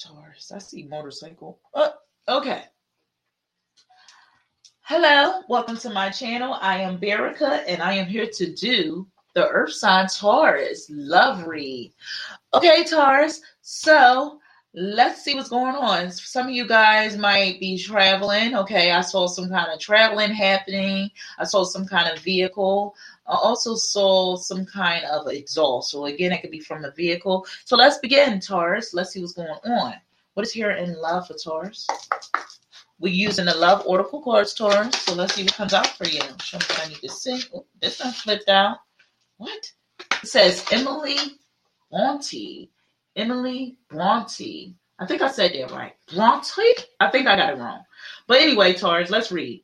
Taurus. I see motorcycle. Oh, okay. Hello, welcome to my channel. I am Berica and I am here to do the Earth sign Taurus love read. Okay, Taurus. So let's see what's going on. Some of you guys might be traveling. Okay, I saw some kind of traveling happening. I saw some kind of vehicle. I also saw some kind of exhaust. So again, it could be from a vehicle. So let's begin, Taurus. Let's see what's going on. What is here in love for Taurus? We're using the love oracle cards, Taurus. So let's see what comes out for you. Show me what I need to see. Oh, this one flipped out. What? It says Emily Bronte. Emily Bronte. I think I said that right. Bronte? I think I got it wrong. But anyway, Taurus, let's read.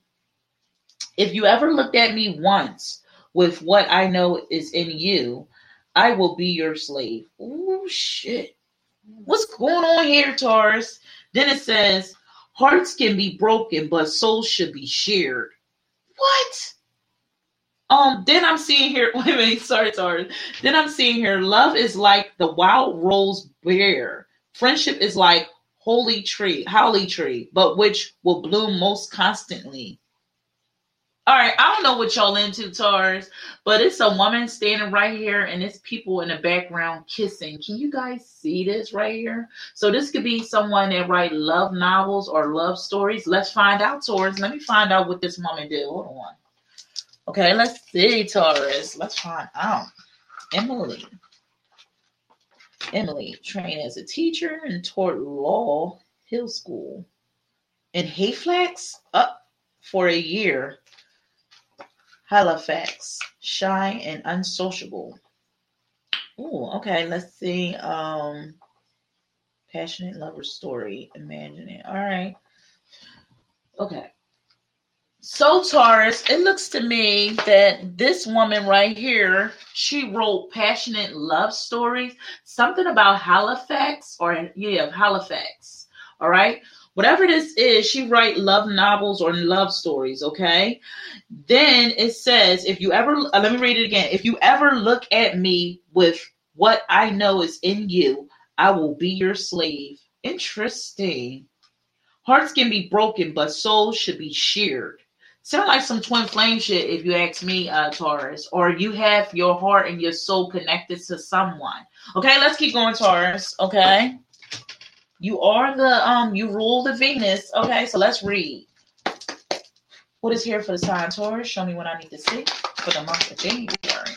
If you ever looked at me once with what I know is in you, I will be your slave. Oh, shit. What's going on here, Taurus? Then it says, hearts can be broken, but souls should be shared. What? Um, then I'm seeing here, wait a minute, sorry, sorry. Then I'm seeing here, love is like the wild rose bear. Friendship is like holy tree, holly tree, but which will bloom most constantly. All right, I don't know what y'all into, Taurus, but it's a woman standing right here and it's people in the background kissing. Can you guys see this right here? So this could be someone that write love novels or love stories. Let's find out, Taurus. Let me find out what this woman did. Hold on. Okay, let's see, Taurus. Let's find out. Emily. Emily trained as a teacher and taught law Hill School in Halifax up for a year. Halifax, shy and unsociable. Oh, okay. Let's see. Um, passionate lover story. Imagine it. All right. Okay. So, Taurus, it looks to me that this woman right here, she wrote passionate love stories, something about Halifax, or yeah, Halifax. All right. Whatever this is, she write love novels or love stories, okay? Then it says, if you ever, uh, let me read it again. If you ever look at me with what I know is in you, I will be your slave. Interesting. Hearts can be broken, but souls should be shared. Sound like some twin flame shit, if you ask me, uh, Taurus. Or you have your heart and your soul connected to someone. Okay, let's keep going, Taurus. Okay. You are the um, you rule the Venus. Okay, so let's read. What is here for the sign Taurus? Show me what I need to see for the month of January.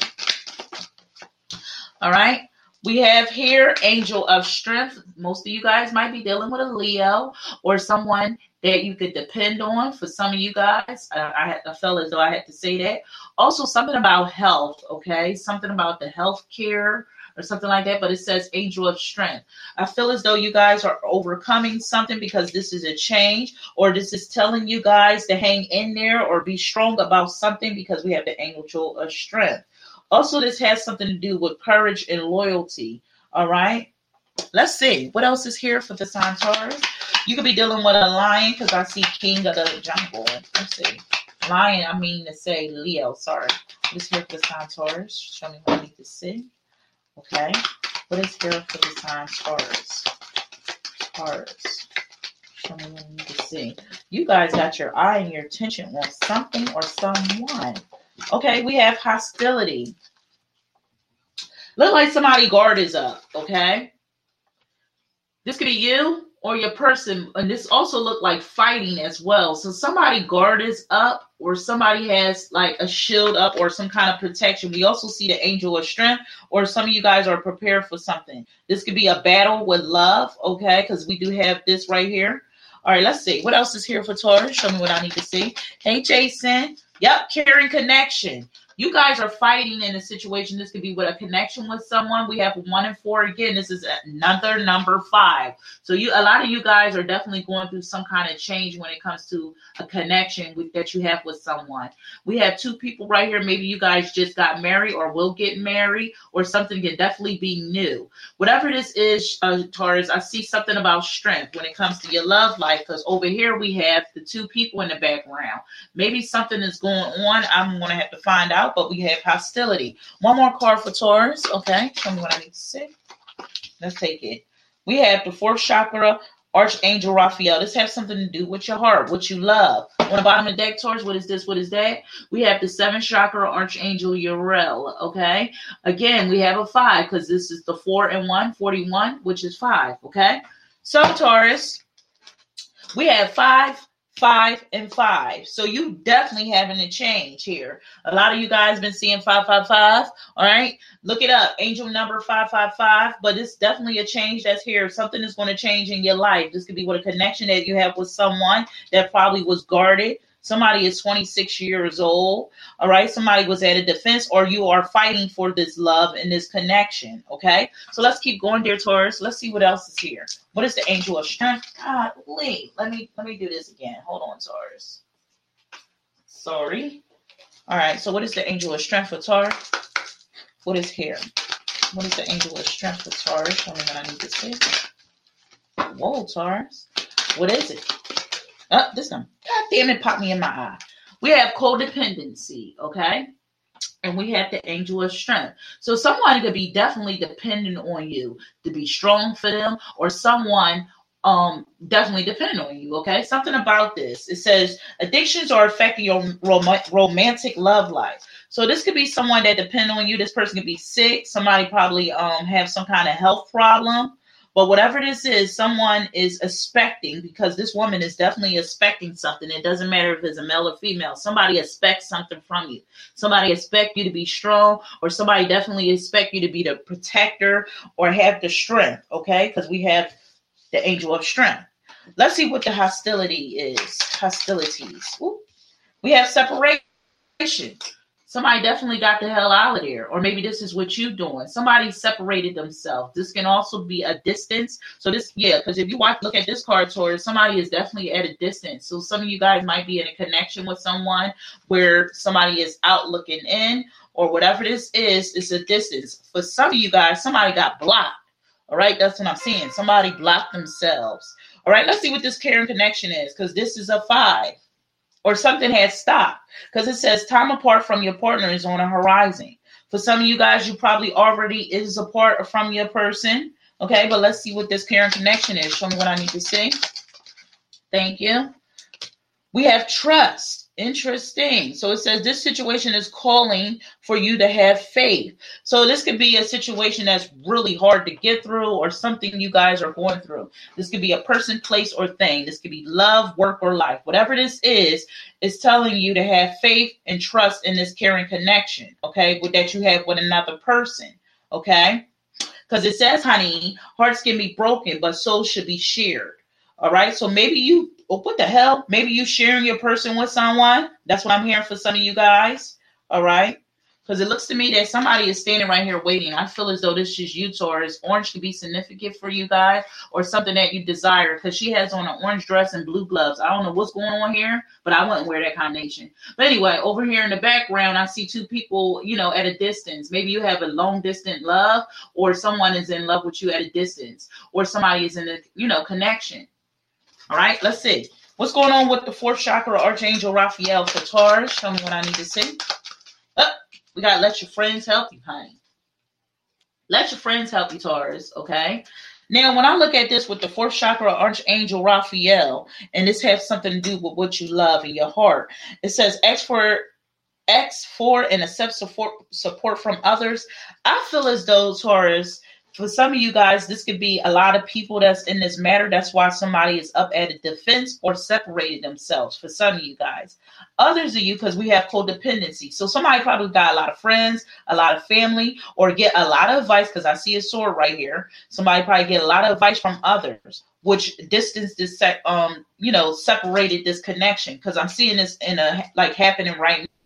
All right. We have here Angel of Strength. Most of you guys might be dealing with a Leo or someone that you could depend on. For some of you guys, uh, I, I felt as though I had to say that. Also, something about health, okay? Something about the health care or something like that, but it says angel of strength. I feel as though you guys are overcoming something because this is a change, or this is telling you guys to hang in there or be strong about something because we have the angel of strength. Also, this has something to do with courage and loyalty. All right. Let's see what else is here for the sign. You could be dealing with a lion because I see King of the Jungle. Let's see. Lion, I mean to say Leo. Sorry. What is here for the sign? Show me what I need to see. Okay. What is here for the sign Taurus? Taurus. Show me what I need to see. You guys got your eye and your attention on something or someone. Okay, we have hostility. Look like somebody guard is up, okay? This could be you or your person, and this also looked like fighting as well. So somebody guard is up, or somebody has like a shield up, or some kind of protection. We also see the angel of strength, or some of you guys are prepared for something. This could be a battle with love, okay? Because we do have this right here. All right, let's see. What else is here for Taurus? Show me what I need to see. Hey, Jason. Yep, caring connection. You guys are fighting in a situation. This could be with a connection with someone. We have one and four again. This is another number five. So you, a lot of you guys are definitely going through some kind of change when it comes to a connection with, that you have with someone. We have two people right here. Maybe you guys just got married or will get married, or something can definitely be new. Whatever this is, uh, Taurus, I see something about strength when it comes to your love life. Because over here we have the two people in the background. Maybe something is going on. I'm going to have to find out out, but we have hostility. One more card for Taurus. Okay, show me what I need to see. Let's take it. We have the fourth chakra, Archangel Raphael. This has something to do with your heart, what you love. On the bottom of the deck, Taurus, what is this? What is that? We have the seventh chakra, Archangel Uriel. Okay. Again, we have a five because this is the four and one, 41, which is five. Okay. So, Taurus, we have five five and five. So you definitely having a change here. A lot of you guys been seeing five five five. All right, look it up. Angel number five five five. But it's definitely a change that's here. Something is going to change in your life. This could be with a connection that you have with someone that probably was guarded. Somebody is 26 years old. All right. Somebody was at a defense, or you are fighting for this love and this connection. Okay. So let's keep going, dear Taurus. Let's see what else is here. What is the angel of strength? God, wait. Let me let me do this again. Hold on, Taurus. Sorry. All right. So what is the angel of strength for Taurus? What is here? What is the angel of strength for Taurus? Show me what I need to see. Whoa, Taurus. What is it? Oh, this one. God damn it, popped me in my eye. We have codependency, okay? And we have the angel of strength. So someone could be definitely dependent on you to be strong for them, or someone um definitely dependent on you okay something about this it says addictions are affecting your rom- romantic love life so this could be someone that depend on you this person could be sick somebody probably um have some kind of health problem but whatever this is, someone is expecting because this woman is definitely expecting something. It doesn't matter if it's a male or female. Somebody expects something from you. Somebody expect you to be strong, or somebody definitely expect you to be the protector or have the strength. Okay, because we have the angel of strength. Let's see what the hostility is. Hostilities. Ooh. We have separation. Somebody definitely got the hell out of there. Or maybe this is what you're doing. Somebody separated themselves. This can also be a distance. So this, yeah, because if you watch, look at this card, Taurus, somebody is definitely at a distance. So some of you guys might be in a connection with someone where somebody is out looking in, or whatever this is, it's a distance. For some of you guys, somebody got blocked. All right, that's what I'm seeing. Somebody blocked themselves. All right, let's see what this caring connection is, because this is a five or something has stopped because it says time apart from your partner is on a horizon. For some of you guys, you probably already is apart from your person. Okay, but let's see what this parent connection is. Show me what I need to see. Thank you. We have trust. Interesting. So it says this situation is calling for you to have faith. So this could be a situation that's really hard to get through or something you guys are going through. This could be a person, place, or thing. This could be love, work, or life. Whatever this is, is telling you to have faith and trust in this caring connection, okay, with that you have with another person. Okay. Because it says, honey, hearts can be broken, but souls should be shared. All right. So maybe you what the hell? Maybe you sharing your person with someone. That's what I'm hearing for some of you guys. All right. Because it looks to me that somebody is standing right here waiting. I feel as though this is you, Taurus. Orange could be significant for you guys or something that you desire. Because she has on an orange dress and blue gloves. I don't know what's going on here, but I wouldn't wear that combination. But anyway, over here in the background, I see two people, you know, at a distance. Maybe you have a long distant love, or someone is in love with you at a distance, or somebody is in a, you know, connection. All right, let's see. What's going on with the fourth chakra, Archangel Raphael for Taurus? Show me what I need to see. Oh, we got to let your friends help you, honey. Let your friends help you, Taurus, okay? Now, when I look at this with the fourth chakra, Archangel Raphael, and this has something to do with what you love in your heart, it says, X for X for and accept support support from others. I feel as though Taurus for some of you guys, this could be a lot of people that's in this matter. That's why somebody is up at a defense or separated themselves. For some of you guys, others of you, because we have codependency. So somebody probably got a lot of friends, a lot of family, or get a lot of advice. Because I see a sword right here. Somebody probably get a lot of advice from others, which distance this, um, you know, separated this connection. Because I'm seeing this in a like happening right now.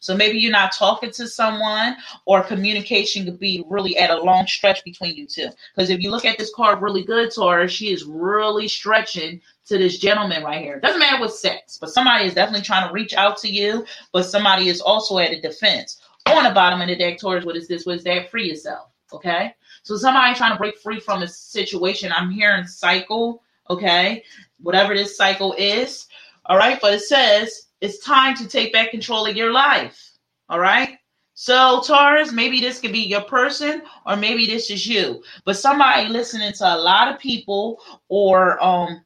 So maybe you're not talking to someone, or communication could be really at a long stretch between you two. Because if you look at this card really good, Tora, she is really stretching to this gentleman right here. Doesn't matter what sex, but somebody is definitely trying to reach out to you, but somebody is also at a defense. On the bottom of the deck, Taurus, what is this? What is that? Free yourself. Okay. So somebody trying to break free from a situation. I'm hearing cycle. Okay. Whatever this cycle is. All right. But it says it's time to take back control of your life. All right. So, Taurus, maybe this could be your person or maybe this is you. But somebody listening to a lot of people or um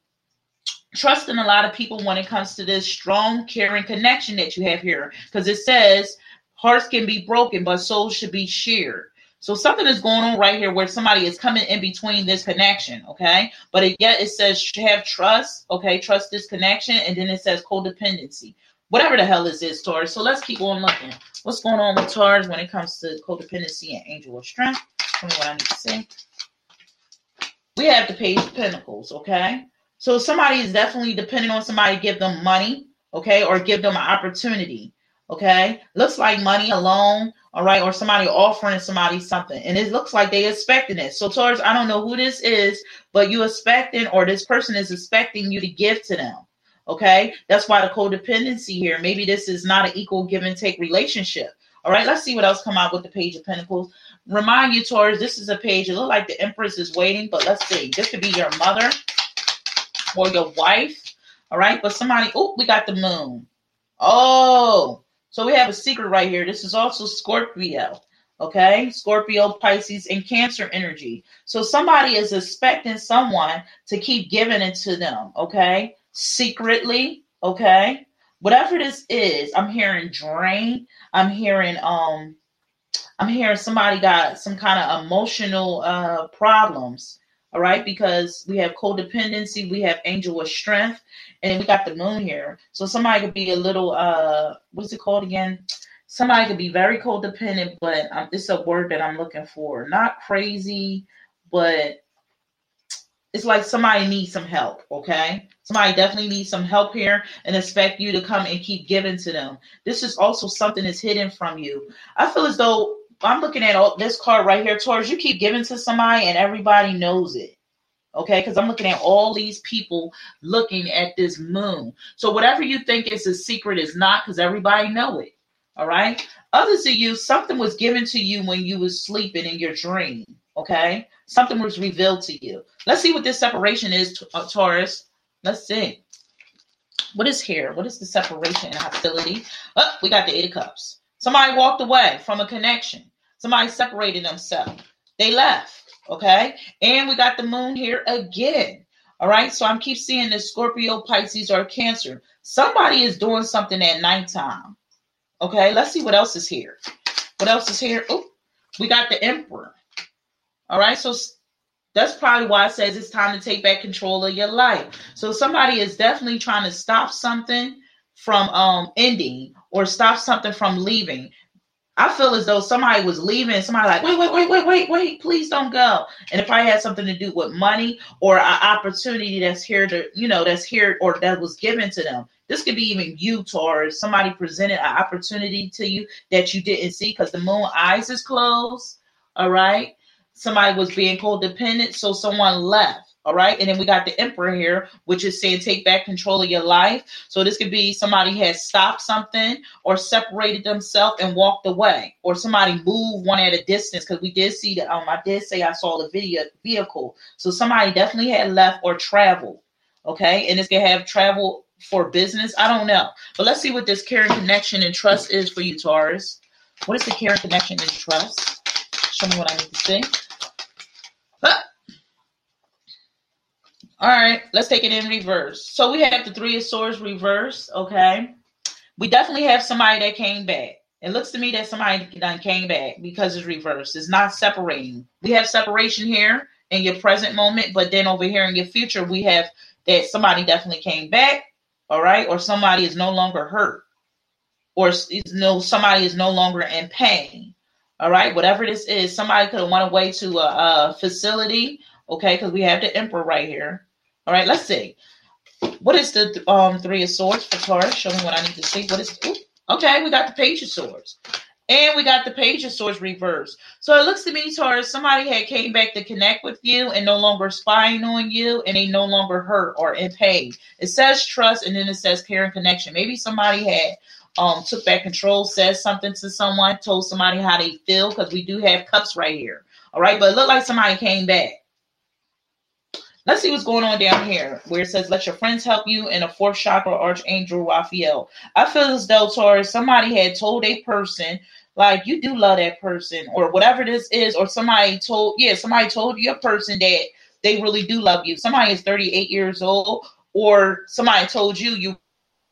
trusting a lot of people when it comes to this strong, caring connection that you have here. Because it says hearts can be broken, but souls should be shared. So something is going on right here where somebody is coming in between this connection, okay? But it, yet it says have trust, okay? Trust this connection, and then it says codependency. Whatever the hell this is Taurus. So let's keep on looking. What's going on with Taurus when it comes to codependency and angel of strength? Tell me what I need to say. We have the page of pentacles, okay? So somebody is definitely depending on somebody to give them money, okay, or give them an opportunity. Okay, looks like money alone, all right, or somebody offering somebody something, and it looks like they expecting it. So, Taurus, I don't know who this is, but you expecting, or this person is expecting you to give to them. Okay, that's why the codependency here. Maybe this is not an equal give and take relationship. All right, let's see what else come out with the Page of Pentacles. Remind you, Taurus, this is a page. It look like the Empress is waiting, but let's see. This could be your mother or your wife. All right, but somebody. Oh, we got the Moon. Oh, so we have a secret right here. This is also Scorpio. Okay, Scorpio, Pisces, and Cancer energy. So somebody is expecting someone to keep giving it to them. Okay, secretly. Okay, whatever this is, I'm hearing drain. I'm hearing um, I'm hearing somebody got some kind of emotional uh problems all right, because we have codependency, we have angel of strength, and we got the moon here. So somebody could be a little, uh, what's it called again? Somebody could be very codependent, but um, it's a word that I'm looking for. Not crazy, but it's like somebody needs some help, okay? Somebody definitely needs some help here and expect you to come and keep giving to them. This is also something that's hidden from you. I feel as though I'm looking at all this card right here, Taurus. You keep giving to somebody and everybody knows it. Okay, because I'm looking at all these people looking at this moon. So whatever you think is a secret is not because everybody know it. All right. Others of you, something was given to you when you was sleeping in your dream. Okay, something was revealed to you. Let's see what this separation is, uh, Taurus. Let's see. What is here? What is the separation and hostility? Oh, we got the Eight of Cups. Somebody walked away from a connection. Somebody separated themselves. They left. Okay. And we got the moon here again. All right. So I'm keep seeing this Scorpio, Pisces, or Cancer. Somebody is doing something at nighttime. Okay. Let's see what else is here. What else is here? Oh, we got the Emperor. All right. So that's probably why it says it's time to take back control of your life. So somebody is definitely trying to stop something from um ending or stop something from leaving. I feel as though somebody was leaving, somebody like, wait, wait, wait, wait, wait, wait, please don't go. And if I had something to do with money or an opportunity that's here to, you know, that's here or that was given to them. This could be even you, Taurus. Somebody presented an opportunity to you that you didn't see because the moon eyes is closed. All right. Somebody was being codependent, so someone left. All right. And then we got the emperor here, which is saying take back control of your life. So this could be somebody has stopped something or separated themselves and walked away, or somebody moved one at a distance. Because we did see that. Um, I did say I saw the video vehicle. So somebody definitely had left or traveled. Okay. And this can have travel for business. I don't know. But let's see what this caring connection and trust is for you, Taurus. What is the caring connection and trust? Show me what I need to see. All right, let's take it in reverse. So we have the three of swords reverse. Okay, we definitely have somebody that came back. It looks to me that somebody done came back because it's reversed. It's not separating. We have separation here in your present moment, but then over here in your future, we have that somebody definitely came back. All right, or somebody is no longer hurt, or is no somebody is no longer in pain. All right, whatever this is, somebody could have went away to a, a facility. Okay, because we have the emperor right here all right, let's see. What is the um three of swords for Taurus? Show me what I need to see. What is ooh, okay? We got the page of swords. And we got the page of swords reversed. So it looks to me, Taurus, somebody had came back to connect with you and no longer spying on you and they no longer hurt or in pain. It says trust and then it says care and connection. Maybe somebody had um took back control, said something to someone, told somebody how they feel, because we do have cups right here. All right, but it looked like somebody came back. Let's see what's going on down here where it says, Let your friends help you in a fourth chakra archangel Raphael. I feel as though, Taurus, somebody had told a person like you do love that person or whatever this is, or somebody told, yeah, somebody told you a person that they really do love you. Somebody is 38 years old, or somebody told you you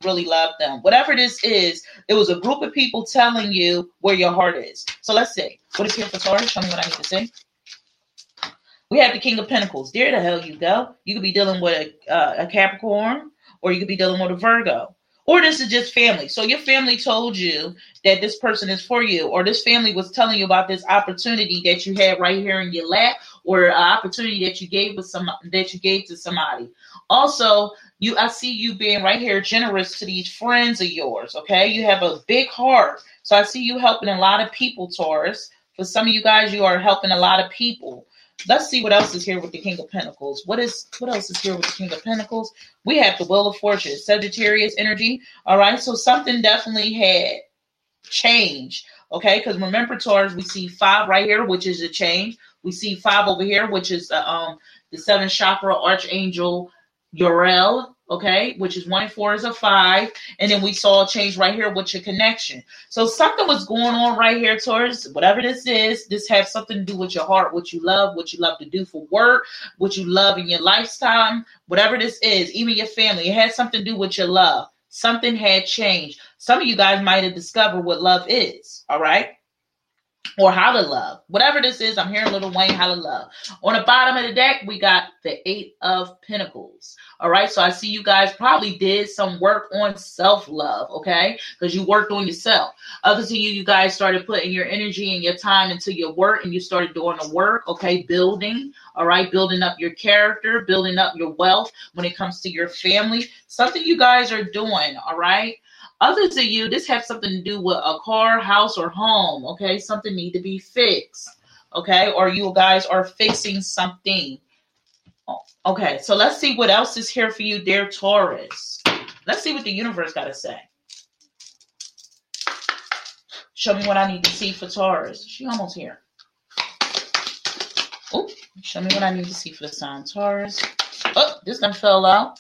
really love them. Whatever this is, it was a group of people telling you where your heart is. So let's see. What is here for Taurus? Show me what I need to say. We have the King of Pentacles. There the hell you go. You could be dealing with a, uh, a Capricorn, or you could be dealing with a Virgo or this is just family. So your family told you that this person is for you, or this family was telling you about this opportunity that you had right here in your lap, or an opportunity that you gave with some that you gave to somebody. Also, you I see you being right here generous to these friends of yours. Okay, you have a big heart, so I see you helping a lot of people, Taurus. For some of you guys, you are helping a lot of people. Let's see what else is here with the King of Pentacles. What is what else is here with the King of Pentacles? We have the Wheel of Fortune, Sagittarius energy. All right, so something definitely had changed. Okay, because remember, Taurus, we see five right here, which is a change. We see five over here, which is um the seven chakra archangel Uriel okay, which is one and four is a five. And then we saw a change right here with your connection. So something was going on right here, Taurus Whatever this is, this has something to do with your heart, what you love, what you love to do for work, what you love in your lifestyle, whatever this is, even your family. It has something to do with your love. Something had changed. Some of you guys might have discovered what love is. All right or how to love. Whatever this is, I'm hearing Lil Wayne how to love. On the bottom of the deck, we got the Eight of Pentacles. All right, so I see you guys probably did some work on self love, okay? Because you worked on yourself. Others of you, you guys started putting your energy and your time into your work and you started doing the work, okay? Building, all right? Building up your character, building up your wealth when it comes to your family. Something you guys are doing, all right? Others of you, this has something to do with a car, house, or home. Okay, something need to be fixed. Okay, or you guys are fixing something. Okay, so let's see what else is here for you, dear Taurus. Let's see what the universe got to say. Show me what I need to see for Taurus. She almost here. Oh, show me what I need to see for the sign Taurus. Oh, this one fell out.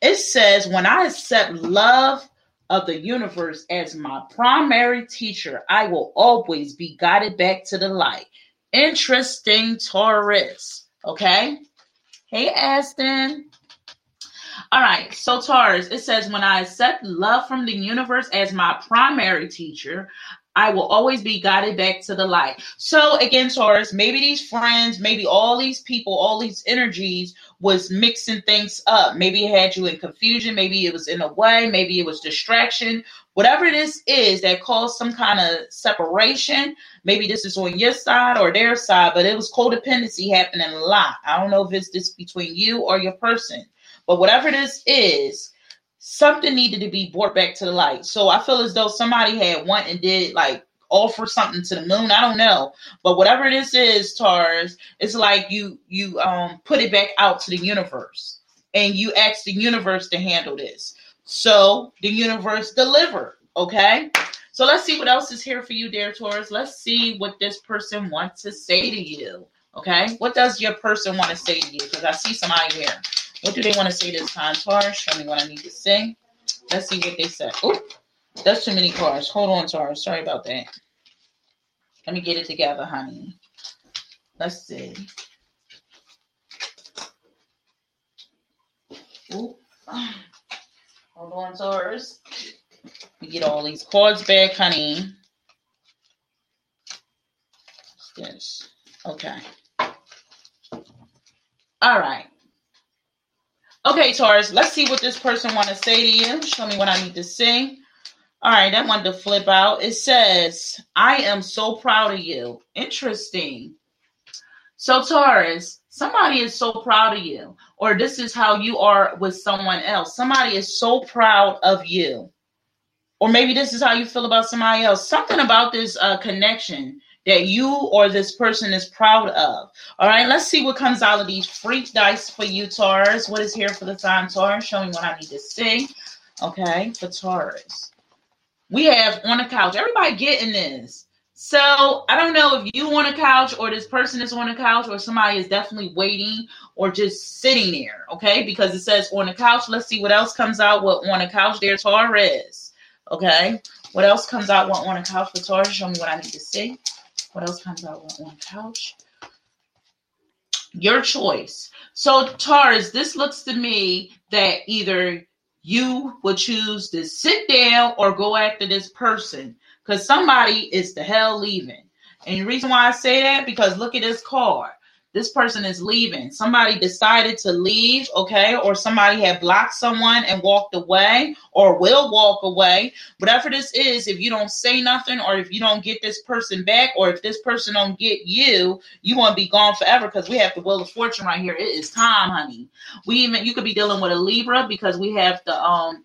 It says, when I accept love of the universe as my primary teacher, I will always be guided back to the light. Interesting Taurus. Okay. Hey, Aston. All right, so Taurus, it says, when I accept love from the universe as my primary teacher, I will always be guided back to the light. So again, Taurus, maybe these friends, maybe all these people, all these energies was mixing things up. Maybe it had you in confusion. Maybe it was in a way. Maybe it was distraction. Whatever this is that caused some kind of separation. Maybe this is on your side or their side, but it was codependency happening a lot. I don't know if it's this between you or your person, but whatever this is, something needed to be brought back to the light. So I feel as though somebody had went and did like offer something to the moon. I don't know, but whatever this is, Taurus, it's like you you um put it back out to the universe, and you ask the universe to handle this. So the universe delivered. Okay. So let's see what else is here for you, dear Taurus. Let's see what this person wants to say to you. Okay. What does your person want to say to you? Because I see somebody here. What do they want to say this time, Taurus? Show me what I need to say. Let's see what they said. Oh, that's too many cards. Hold on, Taurus. Sorry about that. Let me get it together, honey. Let's see. Ooh. Hold on, Taurus. We get all these cards back, honey. Yes. Okay. All right. Okay, Taurus, let's see what this person want to say to you. Show me what I need to say. All right, that one to flip out. It says, I am so proud of you. Interesting. So, Taurus, somebody is so proud of you, or this is how you are with someone else. Somebody is so proud of you. Or maybe this is how you feel about somebody else. Something about this uh, connection that you or this person is proud of. All right, let's see what comes out of these freak dice for you, Taurus. What is here for the sign Taurus? Show me what I need to see. Okay, for Taurus we have on a couch. Everybody getting this. So I don't know if you on a couch or this person is on a couch or somebody is definitely waiting or just sitting there. Okay, because it says on a couch. Let's see what else comes out What on a couch. There's Taurus. Okay, What else comes out What on a couch for Taurus? Show me what I need to see. What else comes out on a couch? Your choice. So, Taurus, this looks to me that either you will choose to sit down or go after this person because somebody is the hell leaving. And the reason why I say that because look at this card this person is leaving. Somebody decided to leave, okay, or somebody had blocked someone and walked away or will walk away. Whatever this is, if you don't say nothing or if you don't get this person back or if this person don't get you, you want to be gone forever because we have the wheel of fortune right here. It is time, honey. We even you could be dealing with a Libra because we have the um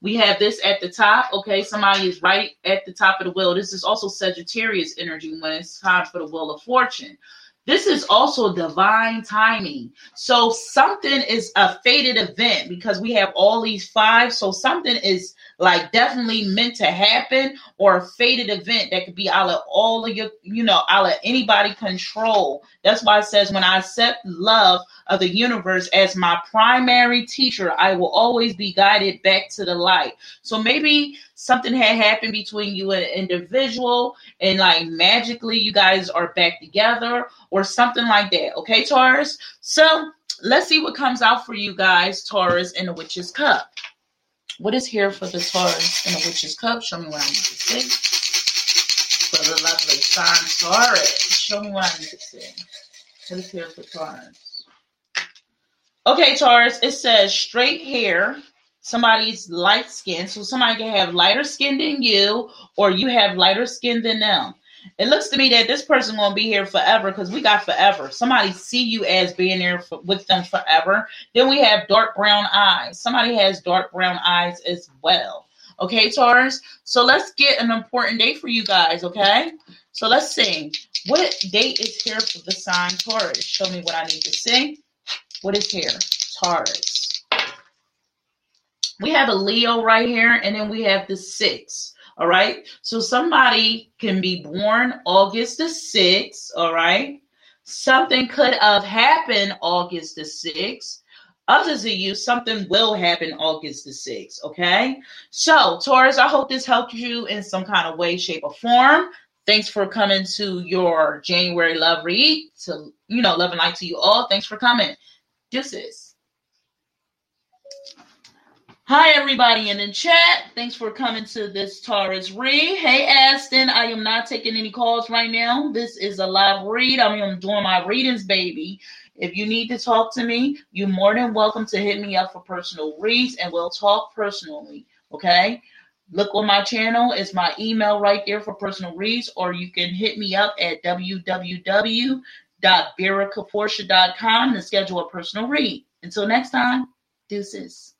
we have this at the top. Okay, somebody is right at the top of the wheel. This is also Sagittarius energy when it's time for the wheel of fortune. This is also divine timing. So something is a fated event because we have all these five. So something is like definitely meant to happen or a fated event that could be out of all of your, you know, out of anybody control. That's why it says when I accept love of the universe as my primary teacher, I will always be guided back to the light. So maybe something had happened between you and an individual and like magically you guys are back together or something like that. Okay, Taurus? So let's see what comes out for you guys, Taurus, in the Witch's Cup. What is here for the Taurus in the Witch's Cup? Show me what I need to see. For the lovely sign Taurus. Show me what I need to see. What is here for Taurus? Okay, Taurus, it says straight hair, somebody's light skin. So somebody can have lighter skin than you, or you have lighter skin than them. It looks to me that this person gonna be here forever because we got forever. Somebody see you as being there for, with them forever. Then we have dark brown eyes. Somebody has dark brown eyes as well. Okay, Taurus. So let's get an important date for you guys. Okay. So let's see. What date is here for the sign Taurus? Show me what I need to see. What is here? Taurus we have a Leo right here, and then we have the six. All right. So somebody can be born August the 6th. All right. Something could have happened August the 6th. Others of you, something will happen August the 6th. Okay. So, Taurus, I hope this helped you in some kind of way, shape, or form. Thanks for coming to your January love read. To you know, love and light to you all. Thanks for coming. Deuces. Hi, everybody and in the chat. Thanks for coming to this Taurus read. Hey, Aston, I am not taking any calls right now. This is a live read. I'm doing my readings, baby. If you need to talk to me, you're more than welcome to hit me up for personal reads and we'll talk personally. Okay. Look on my channel. It's my email right there for personal reads, or you can hit me up at www.bericaportia.com to schedule a personal read. Until next time, deuces.